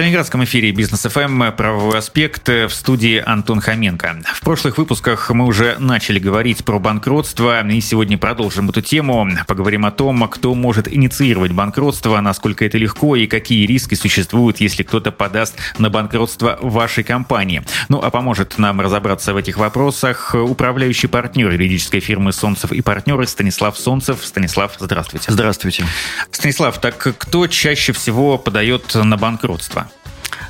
Калининградском эфире Бизнес ФМ правовой аспект в студии Антон Хоменко. В прошлых выпусках мы уже начали говорить про банкротство, и сегодня продолжим эту тему. Поговорим о том, кто может инициировать банкротство, насколько это легко и какие риски существуют, если кто-то подаст на банкротство вашей компании. Ну а поможет нам разобраться в этих вопросах управляющий партнер юридической фирмы «Солнцев и партнеры» Станислав Солнцев. Станислав, здравствуйте. Здравствуйте. Станислав, так кто чаще всего подает на банкротство?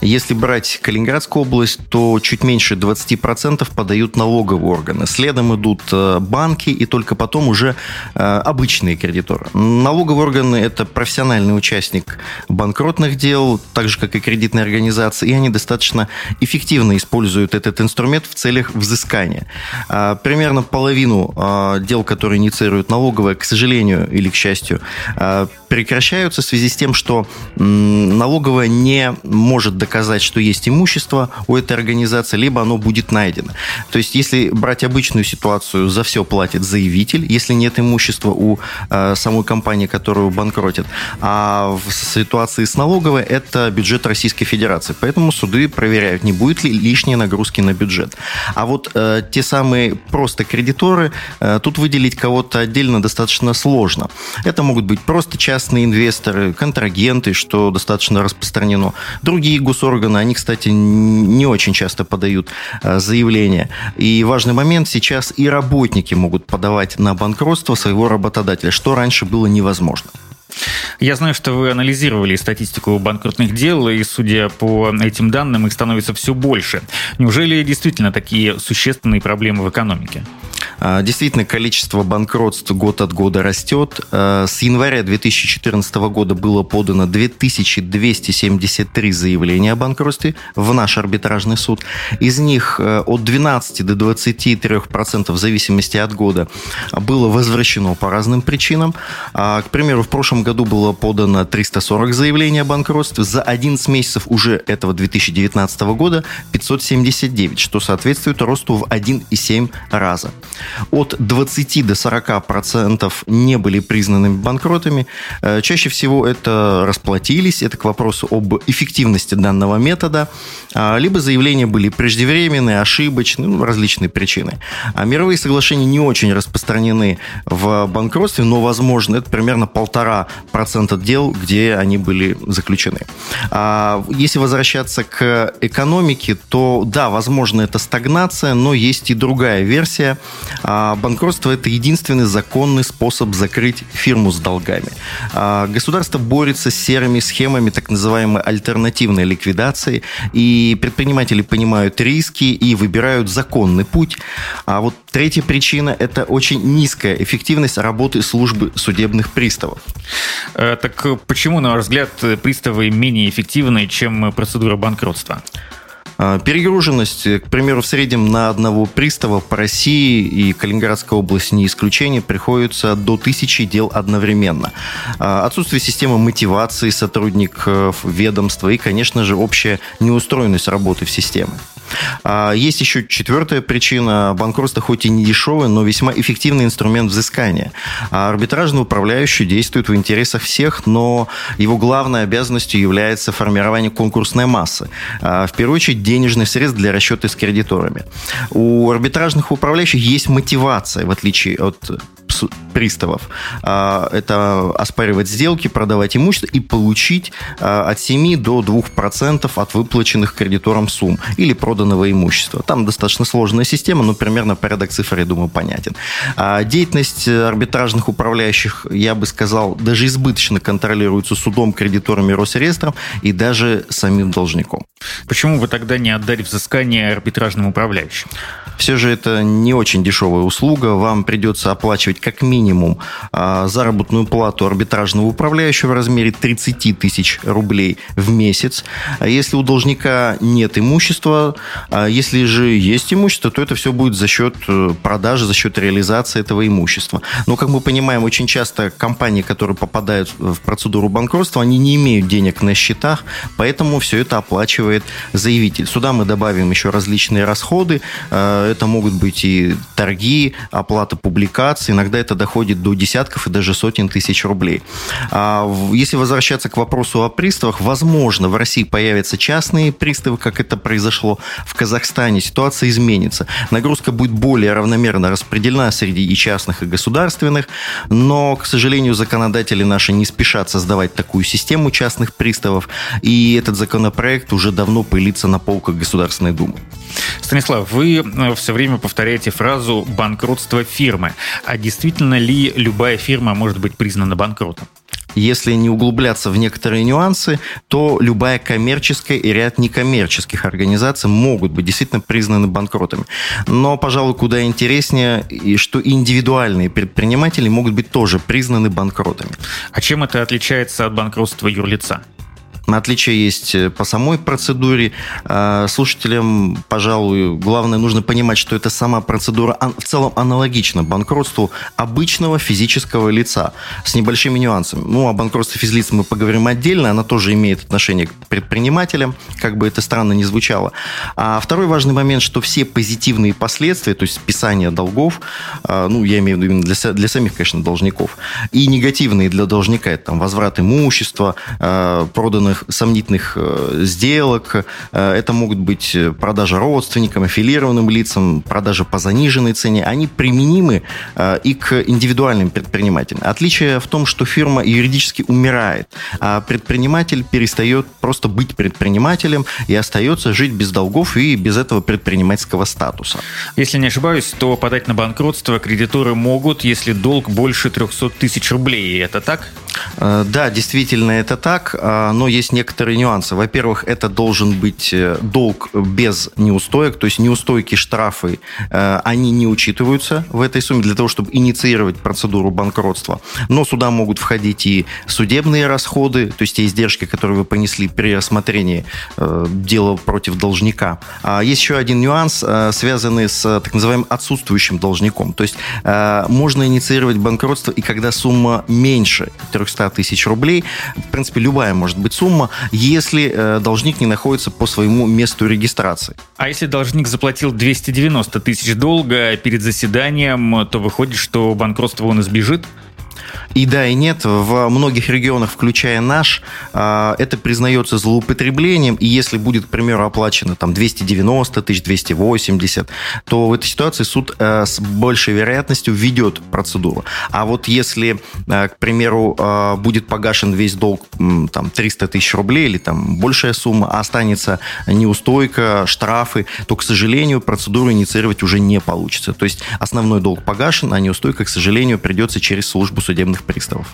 Если брать Калининградскую область, то чуть меньше 20% подают налоговые органы. Следом идут э, банки и только потом уже э, обычные кредиторы. Налоговые органы – это профессиональный участник банкротных дел, так же, как и кредитные организации, и они достаточно эффективно используют этот инструмент в целях взыскания. А, примерно половину а, дел, которые инициируют налоговые, к сожалению или к счастью, а, прекращаются в связи с тем, что налоговая не может доказать, что есть имущество у этой организации, либо оно будет найдено. То есть, если брать обычную ситуацию, за все платит заявитель, если нет имущества у э, самой компании, которую банкротит. А в ситуации с налоговой это бюджет Российской Федерации. Поэтому суды проверяют, не будет ли лишней нагрузки на бюджет. А вот э, те самые просто кредиторы, э, тут выделить кого-то отдельно достаточно сложно. Это могут быть просто частные инвесторы, контрагенты, что достаточно распространено. Другие государства госорганы, они, кстати, не очень часто подают э, заявления. И важный момент, сейчас и работники могут подавать на банкротство своего работодателя, что раньше было невозможно. Я знаю, что вы анализировали статистику банкротных дел, и, судя по этим данным, их становится все больше. Неужели действительно такие существенные проблемы в экономике? А, действительно, количество банкротств год от года растет. А, с января 2014 года было подано 2273 заявления о банкротстве в наш арбитражный суд. Из них э, от 12 до 23% в зависимости от года было возвращено по разным причинам. А, к примеру, в прошлом году было подано 340 заявлений о банкротстве. За 11 месяцев уже этого 2019 года 579, что соответствует росту в 1,7 раза. От 20 до 40 процентов не были признанными банкротами. Э, чаще всего это расплатились, это к вопросу об эффективности данного метода, а, либо заявления были преждевременные, ошибочные, ну, различные причины. А мировые соглашения не очень распространены в банкротстве, но, возможно, это примерно полтора процента дел, где они были заключены. А если возвращаться к экономике, то да, возможно, это стагнация, но есть и другая версия. А банкротство – это единственный законный способ закрыть фирму с долгами. А государство борется с серыми схемами так называемой альтернативной ликвидации, и предприниматели понимают риски и выбирают законный путь. А вот третья причина – это очень низкая эффективность работы службы судебных приставов. Э, так почему, на ваш взгляд, приставы менее эффективны, чем процедура банкротства? А, перегруженность, к примеру, в среднем на одного пристава по России и Калининградской области не исключение приходится до тысячи дел одновременно. А, отсутствие системы мотивации сотрудников ведомства и, конечно же, общая неустроенность работы в системе. А, есть еще четвертая причина. Банкротство хоть и не дешевый, но весьма эффективный инструмент взыскания. А арбитражный управляющий действует в интересах всех, но его главной обязанностью является формирование конкурсной массы. А, в первую очередь денежных средств для расчета с кредиторами. У арбитражных управляющих есть мотивация, в отличие от приставов. А, это оспаривать сделки, продавать имущество и получить а, от 7 до 2% от выплаченных кредиторам сумм или проданного имущества. Там достаточно сложная система, но примерно порядок цифр, я думаю, понятен. А деятельность арбитражных управляющих, я бы сказал, даже избыточно контролируется судом, кредиторами Росреестром и даже самим должником. Почему вы тогда не отдали взыскание арбитражным управляющим? Все же это не очень дешевая услуга. Вам придется оплачивать как минимум а, заработную плату арбитражного управляющего в размере 30 тысяч рублей в месяц. А если у должника нет имущества, а если же есть имущество, то это все будет за счет э, продажи, за счет реализации этого имущества. Но, как мы понимаем, очень часто компании, которые попадают в процедуру банкротства, они не имеют денег на счетах, поэтому все это оплачивает оплачивает заявитель. Сюда мы добавим еще различные расходы. Э, это могут быть и торги, оплата публикаций. Иногда это доходит до десятков и даже сотен тысяч рублей. А если возвращаться к вопросу о приставах, возможно, в России появятся частные приставы, как это произошло в Казахстане. Ситуация изменится. Нагрузка будет более равномерно распределена среди и частных, и государственных, но, к сожалению, законодатели наши не спешат создавать такую систему частных приставов, и этот законопроект уже давно пылится на полках Государственной Думы. Станислав, вы э, все время повторяете фразу «банкротство фирмы». А действительно ли любая фирма может быть признана банкротом? Если не углубляться в некоторые нюансы, то любая коммерческая и ряд некоммерческих организаций могут быть действительно признаны банкротами. Но, пожалуй, куда интереснее, и что индивидуальные предприниматели могут быть тоже признаны банкротами. А чем это отличается от банкротства юрлица? Отличия есть э, по самой процедуре. А, слушателям, пожалуй, главное нужно понимать, что эта сама процедура в целом аналогична банкротству обычного физического лица с небольшими нюансами. Ну, о банкротстве физлиц мы поговорим отдельно, она тоже имеет отношение к предпринимателям, как бы это странно ни звучало. А второй важный момент, что все позитивные последствия, то есть списание долгов, а, ну, я имею в виду именно для, для самих, конечно, должников, и негативные для должника, это там возврат имущества, проданных сомнительных, сомнительных э, сделок. Э, это могут быть э, продажа родственникам, аффилированным лицам, продажа по заниженной цене. Они применимы и к индивидуальным предпринимателям. Отличие в том, что фирма юридически умирает, а предприниматель перестает просто быть предпринимателем и остается жить без долгов и без этого предпринимательского статуса. Если не ошибаюсь, то подать на банкротство кредиторы могут, если долг больше 300 тысяч рублей. Это так? Да, действительно это так, но есть некоторые нюансы. Во-первых, это должен быть э, долг без неустоек, то есть неустойки, штрафы, э, они не учитываются в этой сумме для того, чтобы инициировать процедуру банкротства. Но сюда могут входить и судебные расходы, то есть те издержки, которые вы понесли при рассмотрении э, дела против должника. А есть еще один нюанс, связанный с так называемым отсутствующим должником. То есть можно инициировать банкротство и когда сумма меньше 300 тысяч рублей, в принципе, любая может быть сумма, если э, должник не находится по своему месту регистрации. А если должник заплатил 290 тысяч долга перед заседанием, то выходит, что банкротство он избежит? И да, и нет. В многих регионах, включая наш, а, это признается злоупотреблением. И если будет, к примеру, оплачено там 290 тысяч, 280, то в этой ситуации суд э, с большей вероятностью введет процедуру. А вот если, э, к примеру, э, будет погашен весь долг там, 300 тысяч рублей или там большая сумма, а останется неустойка, штрафы, то, к сожалению, процедуру инициировать уже не получится. То есть основной долг погашен, а неустойка, к сожалению, придется через службу судебных приставов.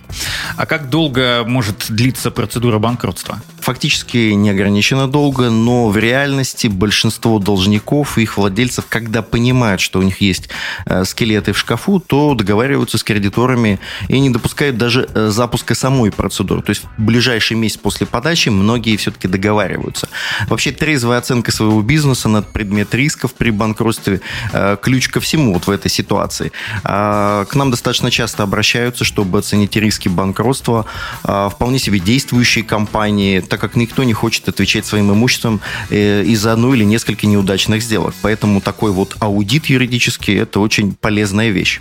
А как долго может длиться процедура банкротства? Фактически неограниченно долго, но в реальности большинство должников и их владельцев, когда понимают, что у них есть э, скелеты в шкафу, то договариваются с кредиторами и не допускают даже э, запуска самой процедуры. То есть в ближайший месяц после подачи многие все-таки договариваются. Вообще трезвая оценка своего бизнеса над предмет рисков при банкротстве э, ключ ко всему вот в этой ситуации. А, к нам достаточно часто обращаются, чтобы оценить риски банкротства а, вполне себе действующие компании, так как никто не хочет отвечать своим имуществом э, из-за одной или нескольких неудачных сделок. Поэтому такой вот аудит юридический – это очень полезная вещь.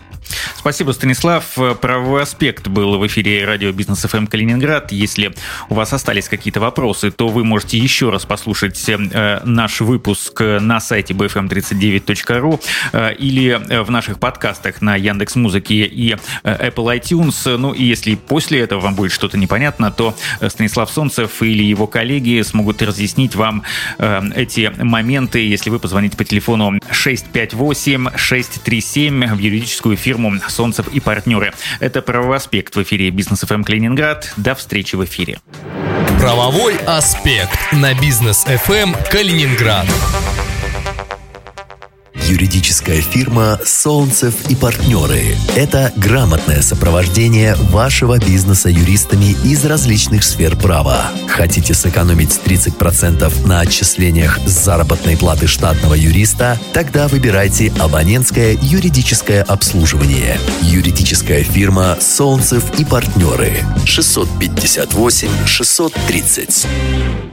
Спасибо, Станислав. Правовой аспект был в эфире радио Бизнес ФМ Калининград. Если у вас остались какие-то вопросы, то вы можете еще раз послушать э, наш выпуск на сайте bfm39.ru э, или в наших подкастах на Яндекс Музыке и Apple iTunes. Ну и если после этого вам будет что-то непонятно, то Станислав Солнцев или его коллеги смогут разъяснить вам э, эти моменты, если вы позвоните по телефону 658-637 в юридическую фирму «Солнцев и партнеры». Это «Правовой аспект» в эфире «Бизнес ФМ Калининград». До встречи в эфире. Правовой аспект на «Бизнес ФМ Калининград». Юридическая фирма «Солнцев и партнеры» – это грамотное сопровождение вашего бизнеса юристами из различных сфер права. Хотите сэкономить 30% на отчислениях с заработной платы штатного юриста? Тогда выбирайте абонентское юридическое обслуживание. Юридическая фирма «Солнцев и партнеры» 658 630.